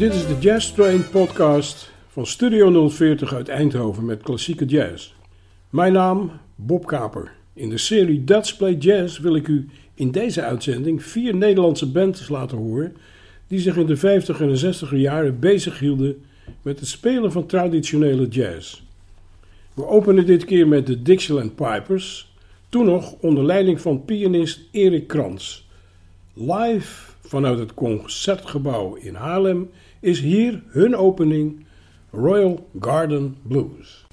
Dit is de Jazz Train podcast van Studio 040 uit Eindhoven met klassieke jazz. Mijn naam Bob Kaper. In de serie Dutch Play Jazz wil ik u in deze uitzending vier Nederlandse bands laten horen die zich in de 50 en 60 jaren bezig hielden met het spelen van traditionele jazz. We openen dit keer met de Dixieland Pipers, toen nog onder leiding van pianist Erik Krans. Live vanuit het Concertgebouw in Haarlem is hier hun opening Royal Garden Blues.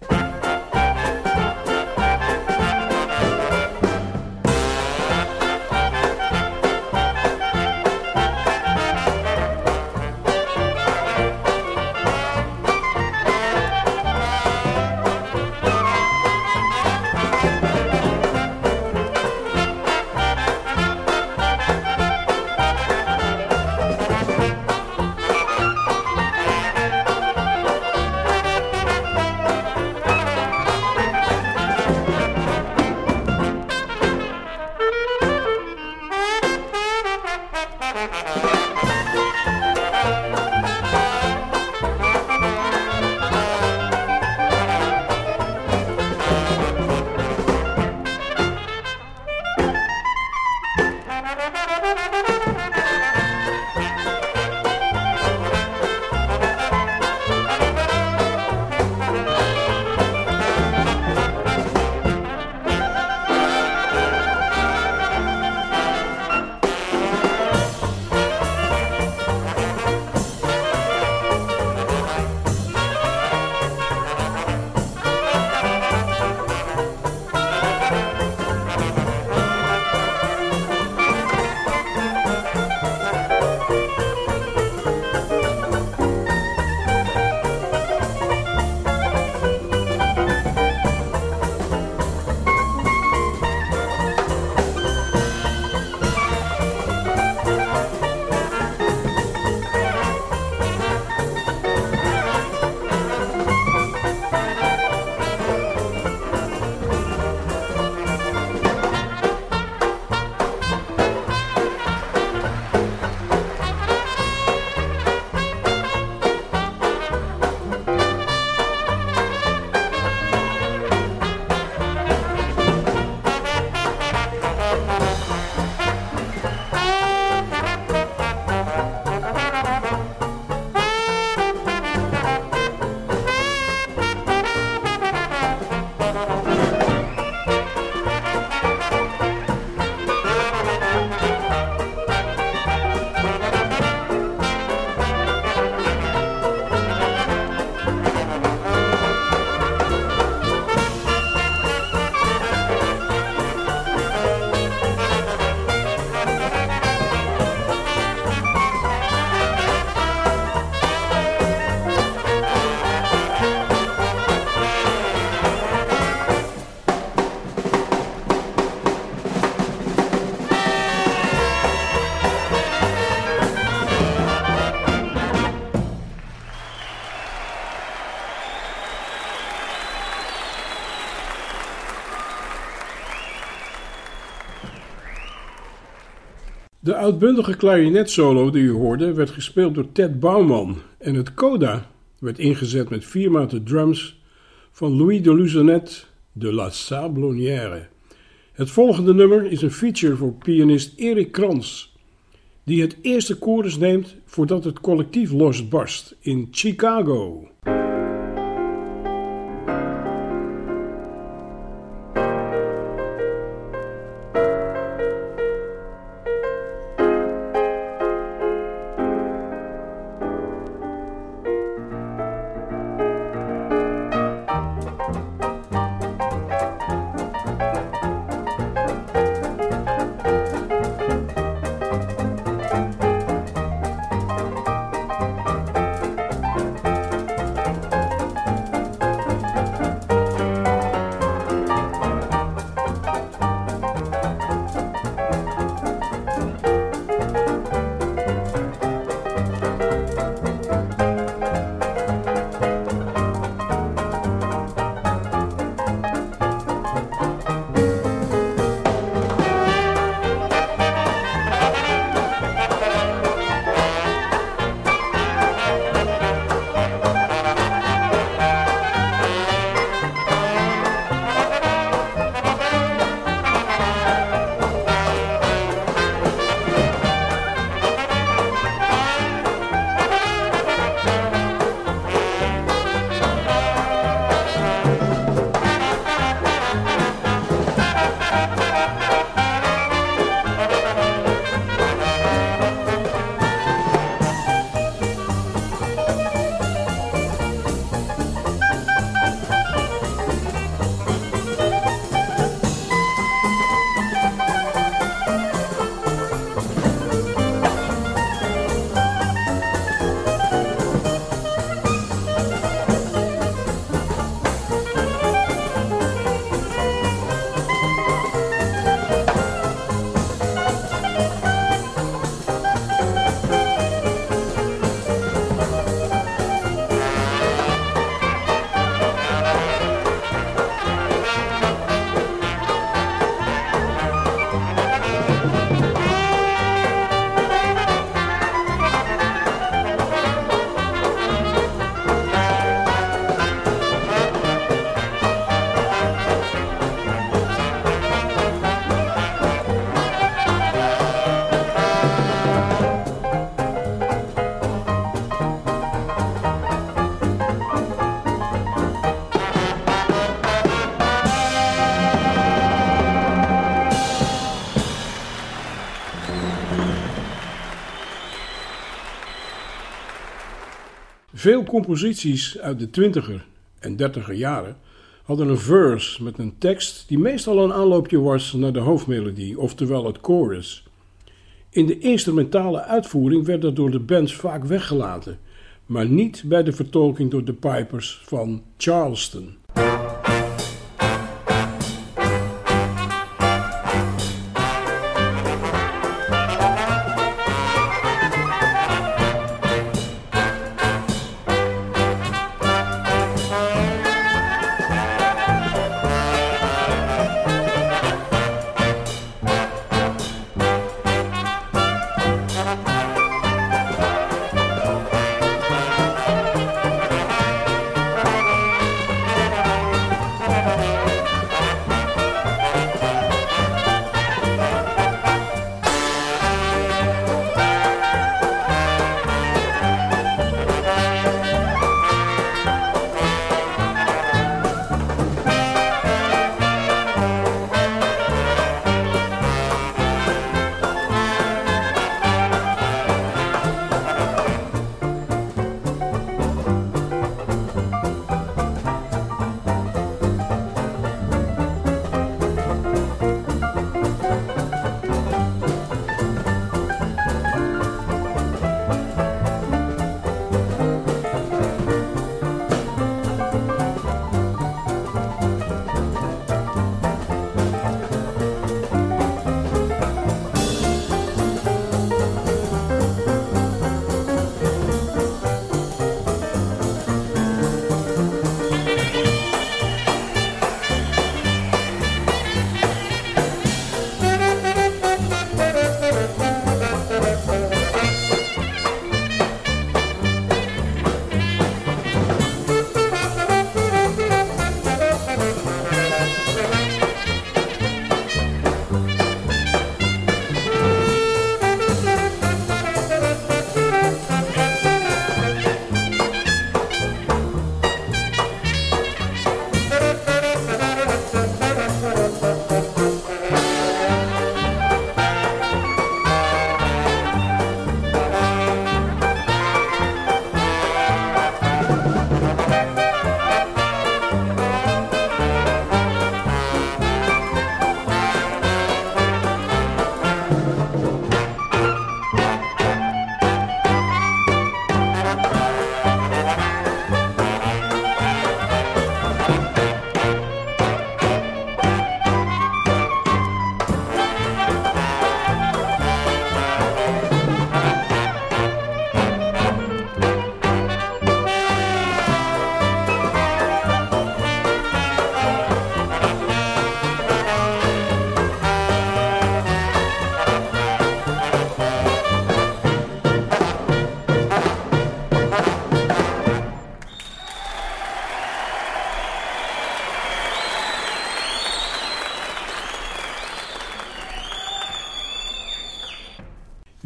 Uitbundige klarinetsolo die u hoorde werd gespeeld door Ted Bouwman en het coda werd ingezet met vier maten drums van Louis de Luzenet de La Sablonnière. Het volgende nummer is een feature voor pianist Erik Krans, die het eerste chorus neemt voordat het collectief losbarst in Chicago. Veel composities uit de twintiger en dertiger jaren hadden een verse met een tekst die meestal een aanloopje was naar de hoofdmelodie, oftewel het chorus. In de instrumentale uitvoering werd dat door de bands vaak weggelaten, maar niet bij de vertolking door de pipers van Charleston.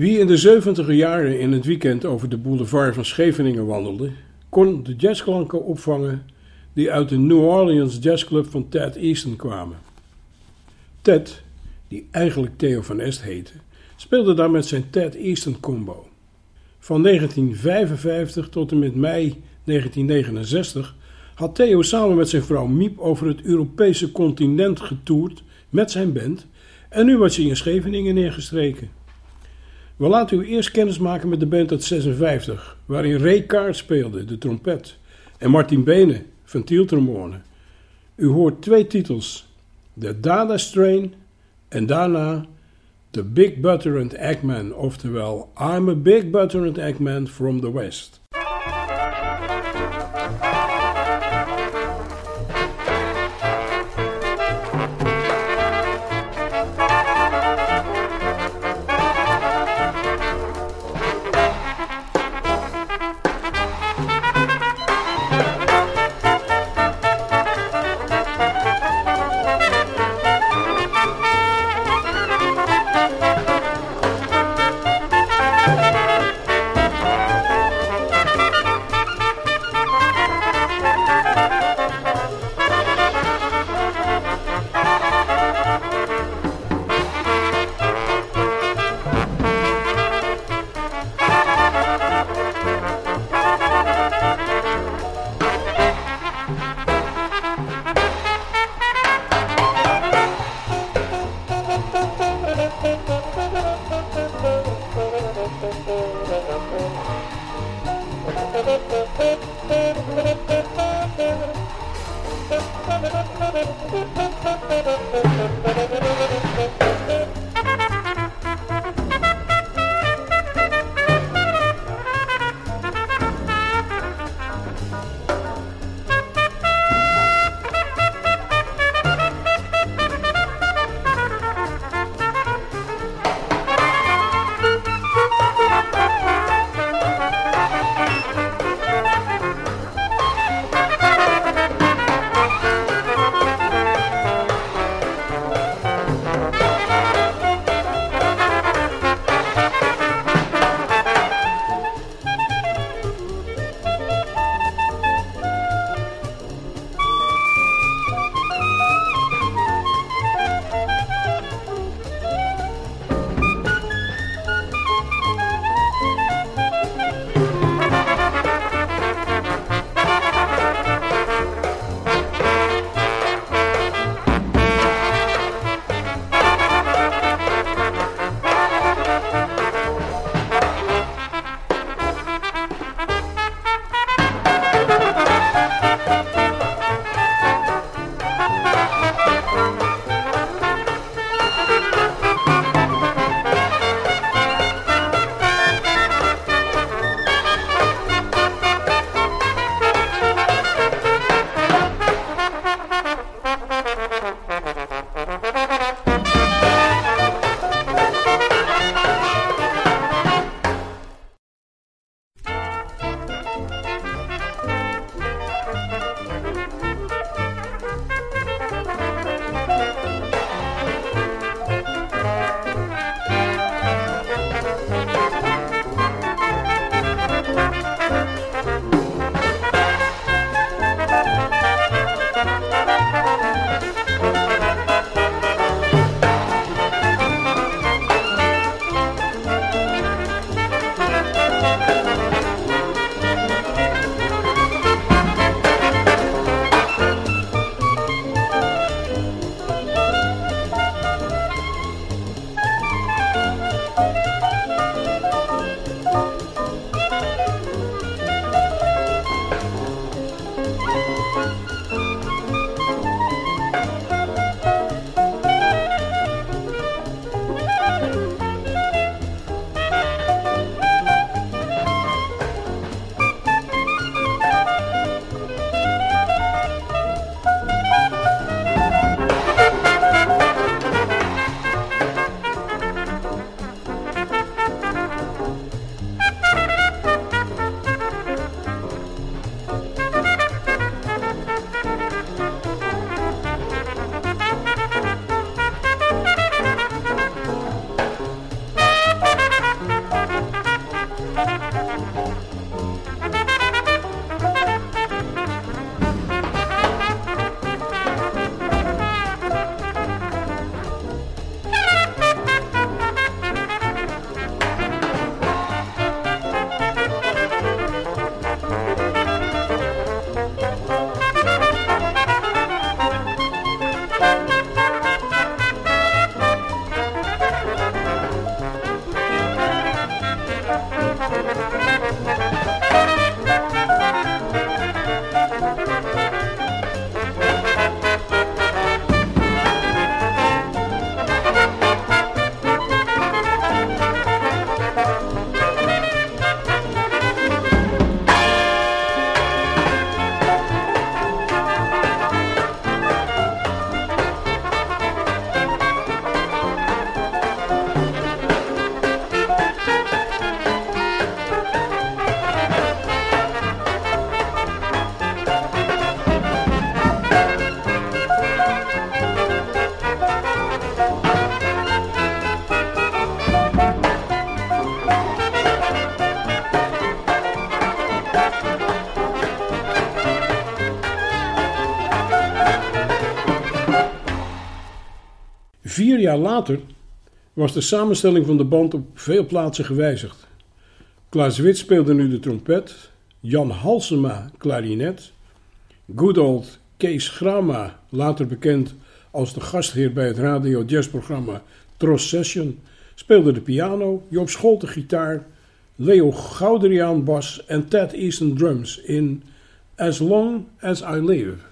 Wie in de 70 jaren in het weekend over de boulevard van Scheveningen wandelde, kon de jazzklanken opvangen die uit de New Orleans Jazzclub van Ted Easton kwamen. Ted, die eigenlijk Theo van Est heette, speelde daar met zijn Ted Easton Combo. Van 1955 tot en met mei 1969 had Theo samen met zijn vrouw Miep over het Europese continent getoerd met zijn band en nu was hij in Scheveningen neergestreken. We laten u eerst kennis maken met de band uit 56, waarin Ray Kaart speelde, de trompet, en Martin Bene, ventieltrombone. U hoort twee titels, The Dada Strain en daarna The Big Butter and Eggman, oftewel I'm a Big Butter and Eggman from the West. Vier jaar later was de samenstelling van de band op veel plaatsen gewijzigd. Klaas Wit speelde nu de trompet, Jan Halsema klarinet, good old Kees Grama, later bekend als de gastheer bij het radio jazzprogramma Tros Session, speelde de piano, Joop Scholte gitaar, Leo Gouderiaan bas en Ted Easton drums in As Long As I Live.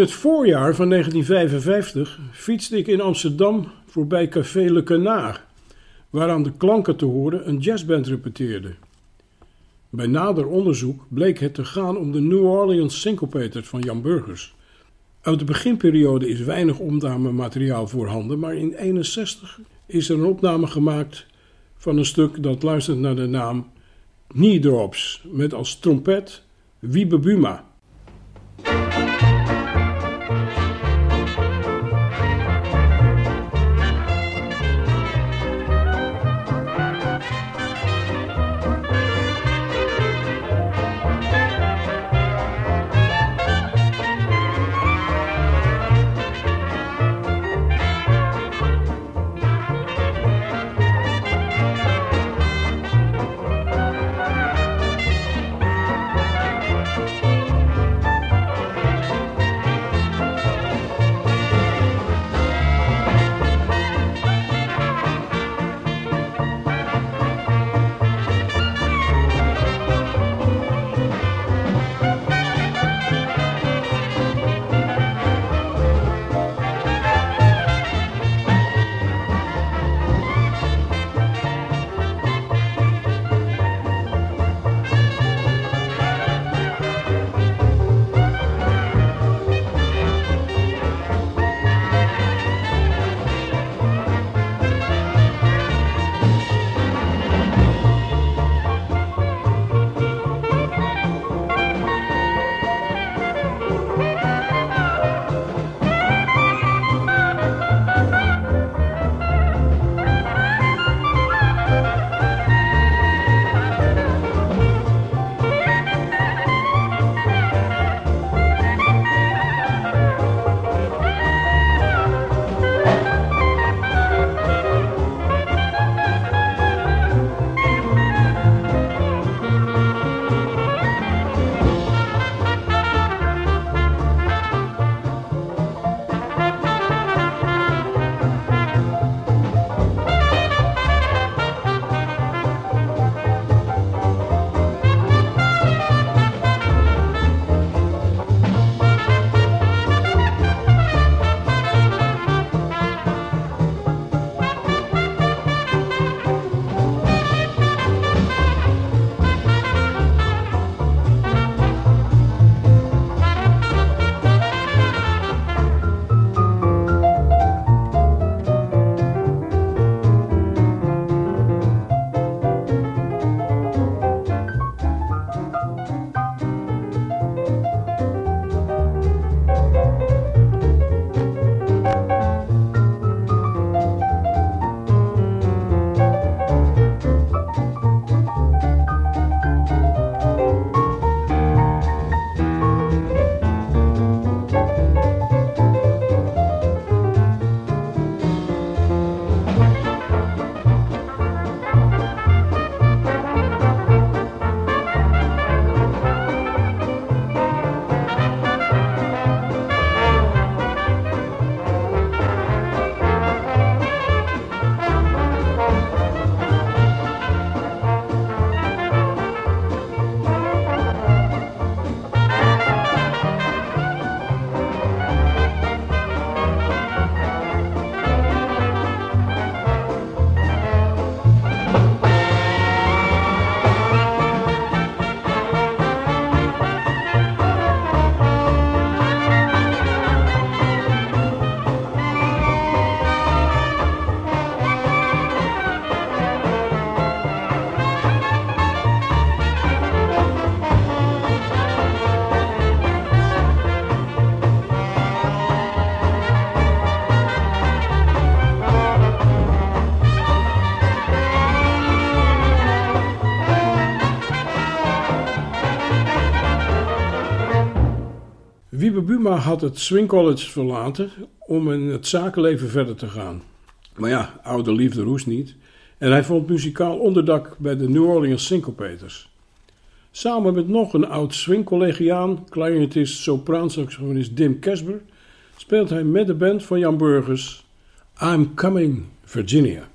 Het voorjaar van 1955 fietste ik in Amsterdam voorbij Café Le Canard, waar aan de klanken te horen een jazzband repeteerde. Bij nader onderzoek bleek het te gaan om de New Orleans Syncopators van Jan Burgers. Uit de beginperiode is weinig opnamemateriaal voorhanden, maar in 1961 is er een opname gemaakt van een stuk dat luistert naar de naam Knee Drops, met als trompet Wiebe Buma. Had het Swing College verlaten om in het zakenleven verder te gaan. Maar ja, oude liefde roest niet. En hij vond muzikaal onderdak bij de New Orleans Syncopators. Samen met nog een oud swingcollegiaan, clarinetist, sopraansaxofonist Dim Kesber, speelt hij met de band van Jan Burgers I'm Coming, Virginia.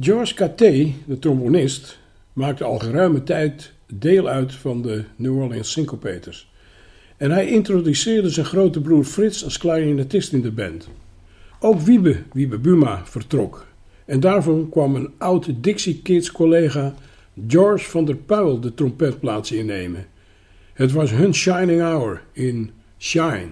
George Caté, de trombonist, maakte al geruime tijd deel uit van de New Orleans Syncopators. En hij introduceerde zijn grote broer Frits als clarinetist in de band. Ook Wiebe, Wiebe Buma, vertrok. En daarvoor kwam een oud Dixie Kids collega George van der Puil de trompetplaats innemen. Het was hun shining hour in Shine.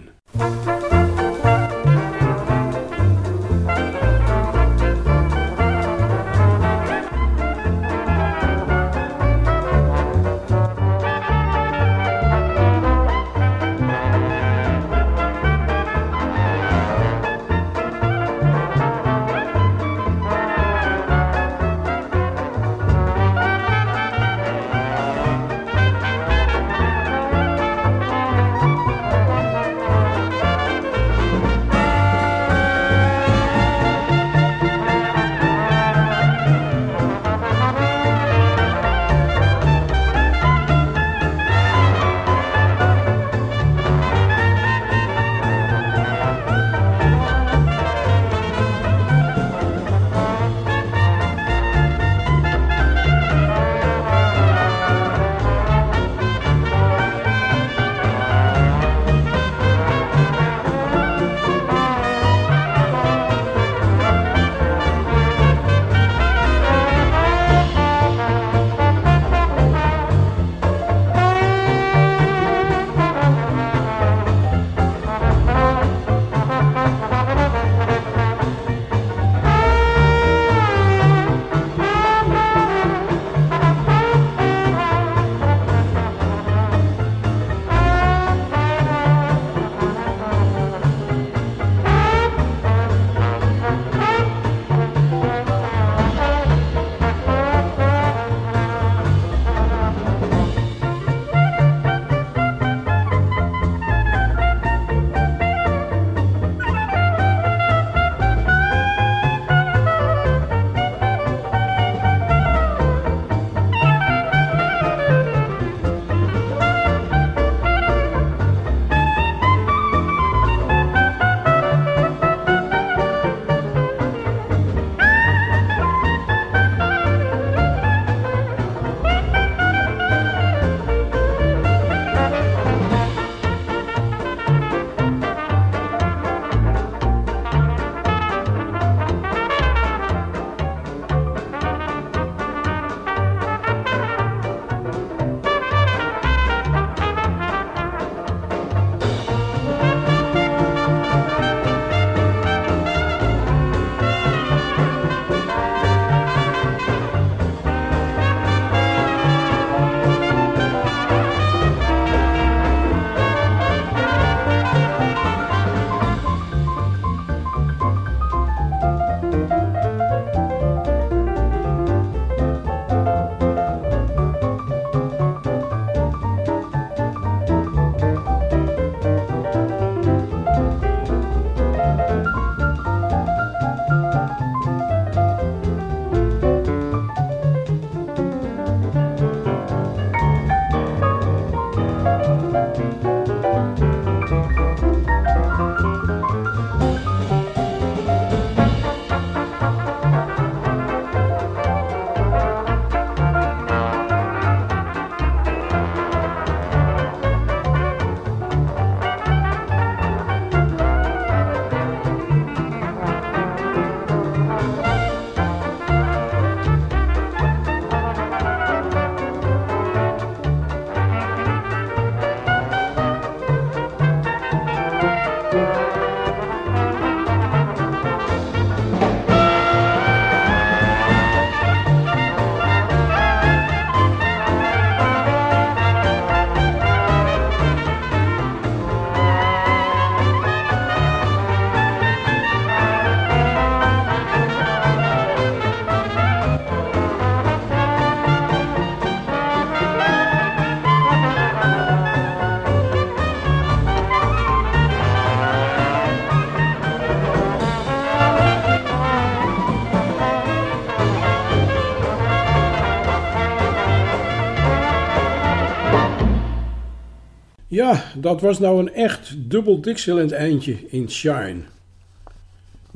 Dat was nou een echt dubbel Dixieland eindje in Shine.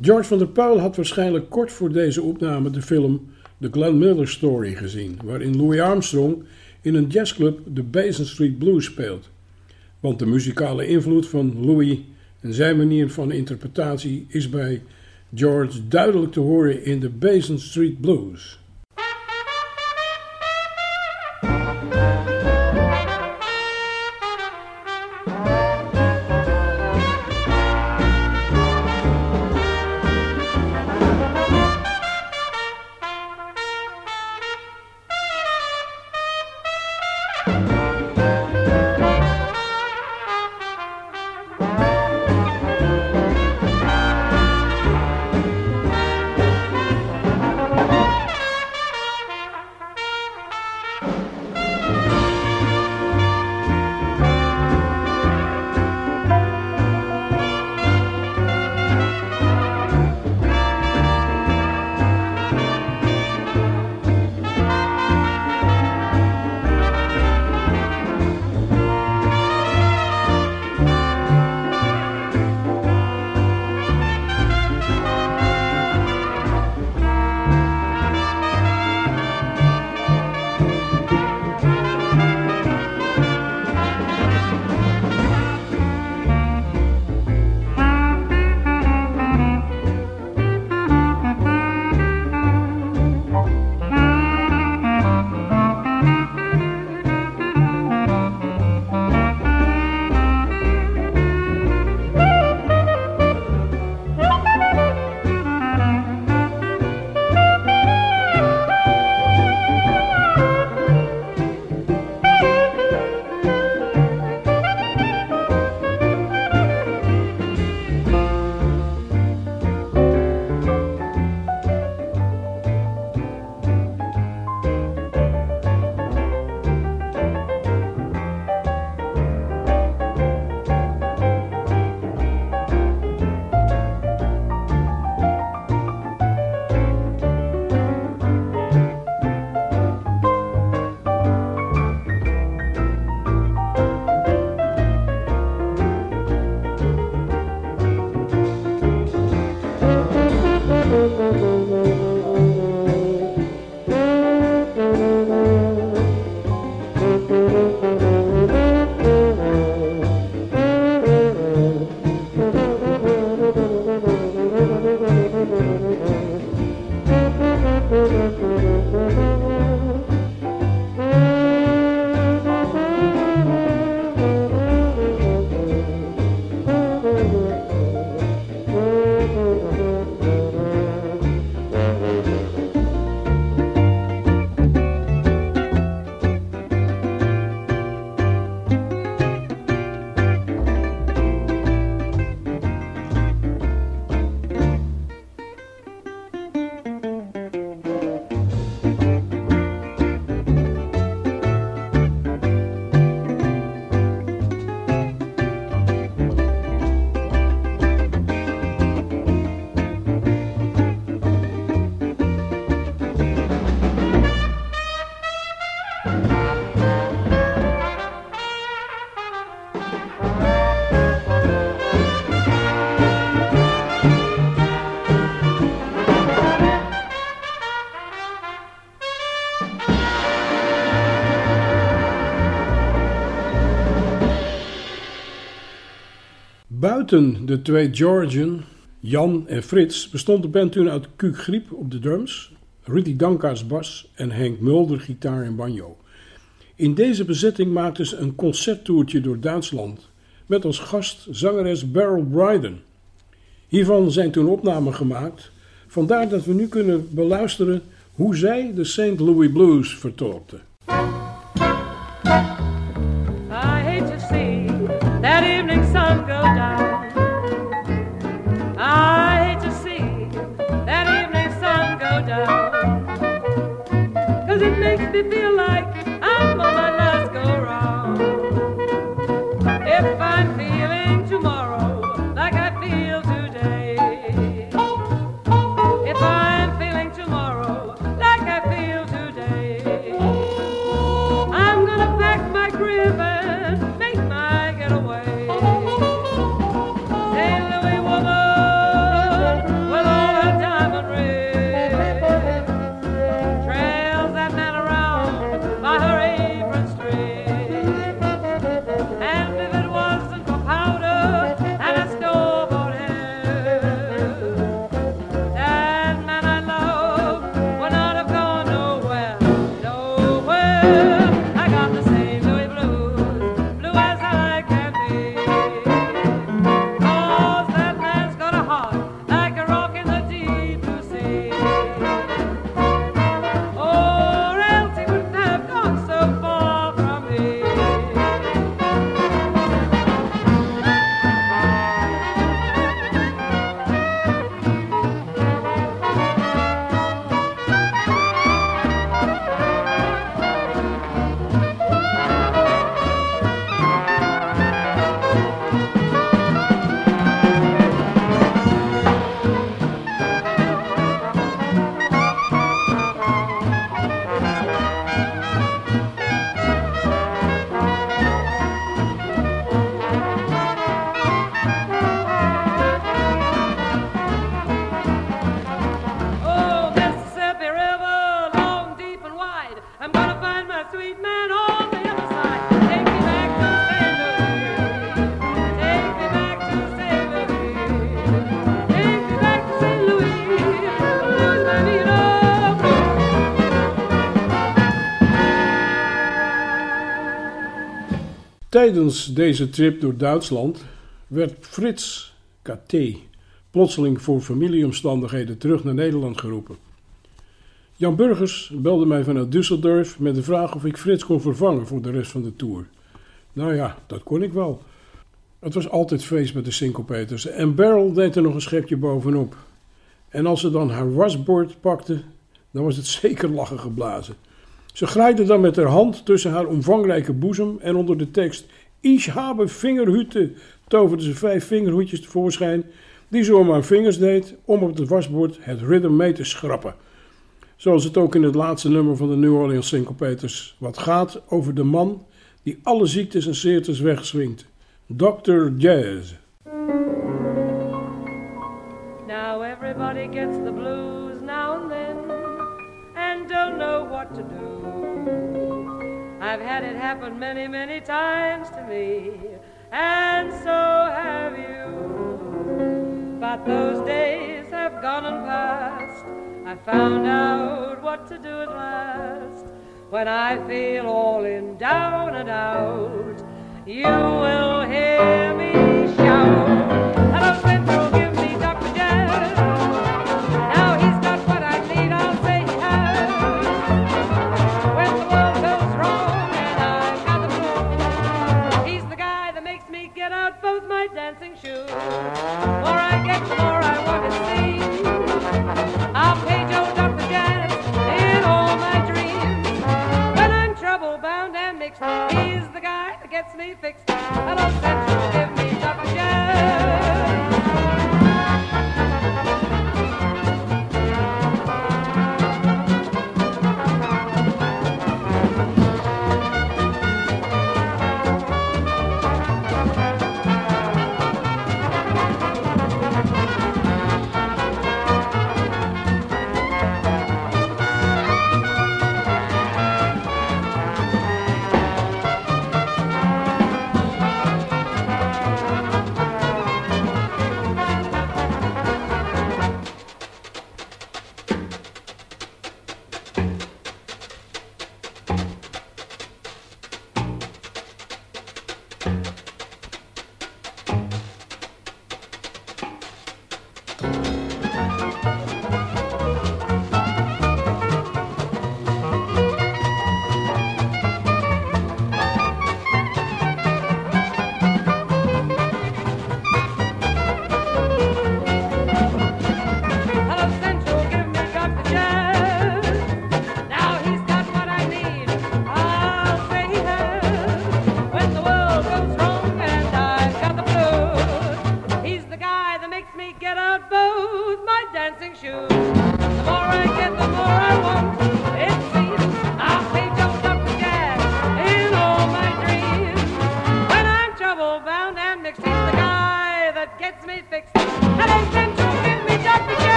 George van der Pijl had waarschijnlijk kort voor deze opname de film The Glenn Miller Story gezien, waarin Louis Armstrong in een jazzclub de Basin Street Blues speelt. Want de muzikale invloed van Louis en zijn manier van interpretatie is bij George duidelijk te horen in de Basin Street Blues. De twee Georgian, Jan en Frits, bestond de band toen uit Kuuk Griep op de drums, Rudy Danka's bas en Henk Mulder gitaar en banjo. In deze bezetting maakten ze een concerttoertje door Duitsland, met als gast zangeres Beryl Bryden. Hiervan zijn toen opnamen gemaakt, vandaar dat we nu kunnen beluisteren hoe zij de St. Louis Blues vertolkte. Feel like Tijdens deze trip door Duitsland werd Frits KT plotseling voor familieomstandigheden terug naar Nederland geroepen. Jan Burgers belde mij vanuit Düsseldorf met de vraag of ik Frits kon vervangen voor de rest van de tour. Nou ja, dat kon ik wel. Het was altijd feest met de Syncopators en Beryl deed er nog een schepje bovenop. En als ze dan haar wasbord pakte, dan was het zeker lachen geblazen. Ze graaide dan met haar hand tussen haar omvangrijke boezem en onder de tekst Ich habe Fingerhüte toverde ze vijf vingerhoedjes tevoorschijn die ze om haar vingers deed om op het wasbord het rhythm mee te schrappen. Zoals het ook in het laatste nummer van de New Orleans Syncopators wat gaat over de man die alle ziektes en zeertes wegswingt. Dr. Jazz. Now everybody gets the blues now and then and don't know what to do. I've had it happen many, many times to me, and so have you. But those days have gone and passed. I found out what to do at last. When I feel all in down and out, you will hear me he's the guy that gets me fixed. Hello, Central, give me Dr. Jazz.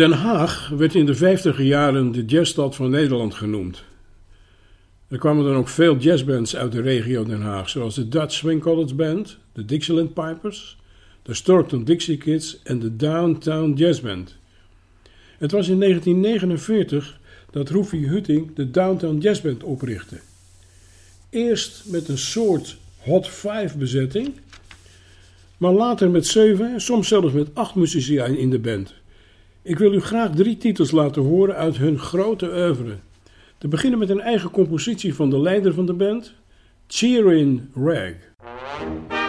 Den Haag werd in de 50 jaren de jazzstad van Nederland genoemd. Er kwamen dan ook veel jazzbands uit de regio Den Haag, zoals de Dutch Swing College Band, de Dixieland Pipers, de Stockton Dixie Kids en de Downtown Jazz Band. Het was in 1949 dat Roefie Hutting de Downtown Jazz Band oprichtte. Eerst met een soort Hot Five bezetting, maar later met zeven en soms zelfs met acht muzici in de band. Ik wil u graag drie titels laten horen uit hun grote oeuvre. Te beginnen met een eigen compositie van de leider van de band, Cheerin' Rag.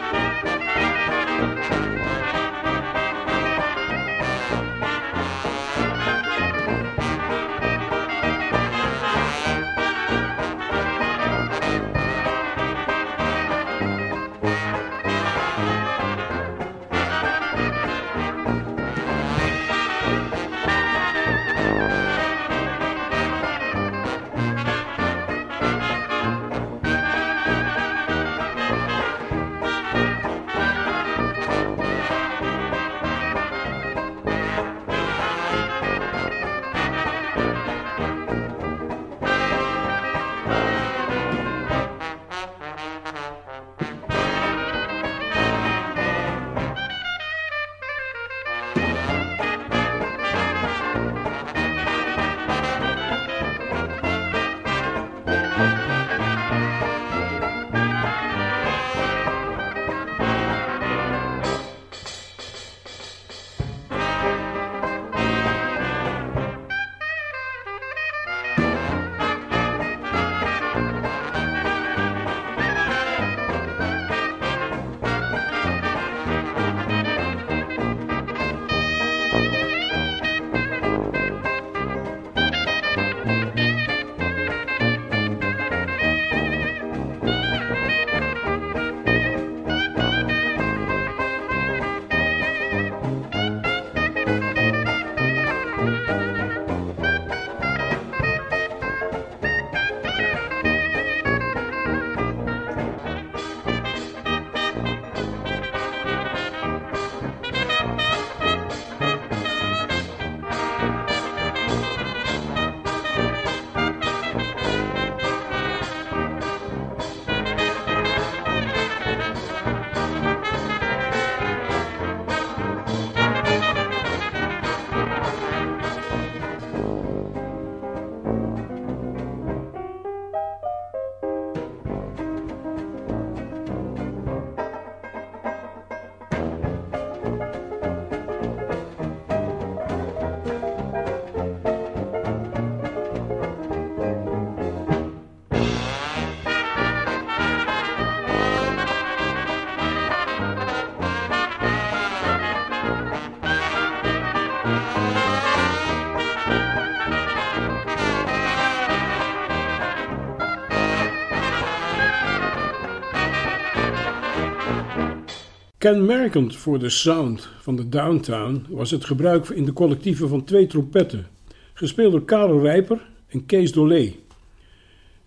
Kenmerkend voor de sound van de downtown was het gebruik in de collectieven van twee trompetten, gespeeld door Karel Rijper en Kees Dolé.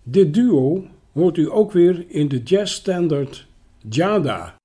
Dit duo hoort u ook weer in de jazzstandard Jada.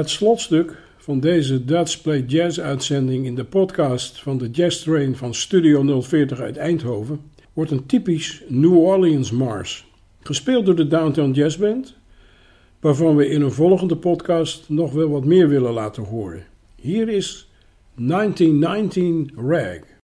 Het slotstuk van deze Dutch Play Jazz uitzending in de podcast van de Jazz Train van Studio 040 uit Eindhoven wordt een typisch New Orleans Mars, gespeeld door de Downtown Jazz Band, waarvan we in een volgende podcast nog wel wat meer willen laten horen. Hier is 1919 Rag.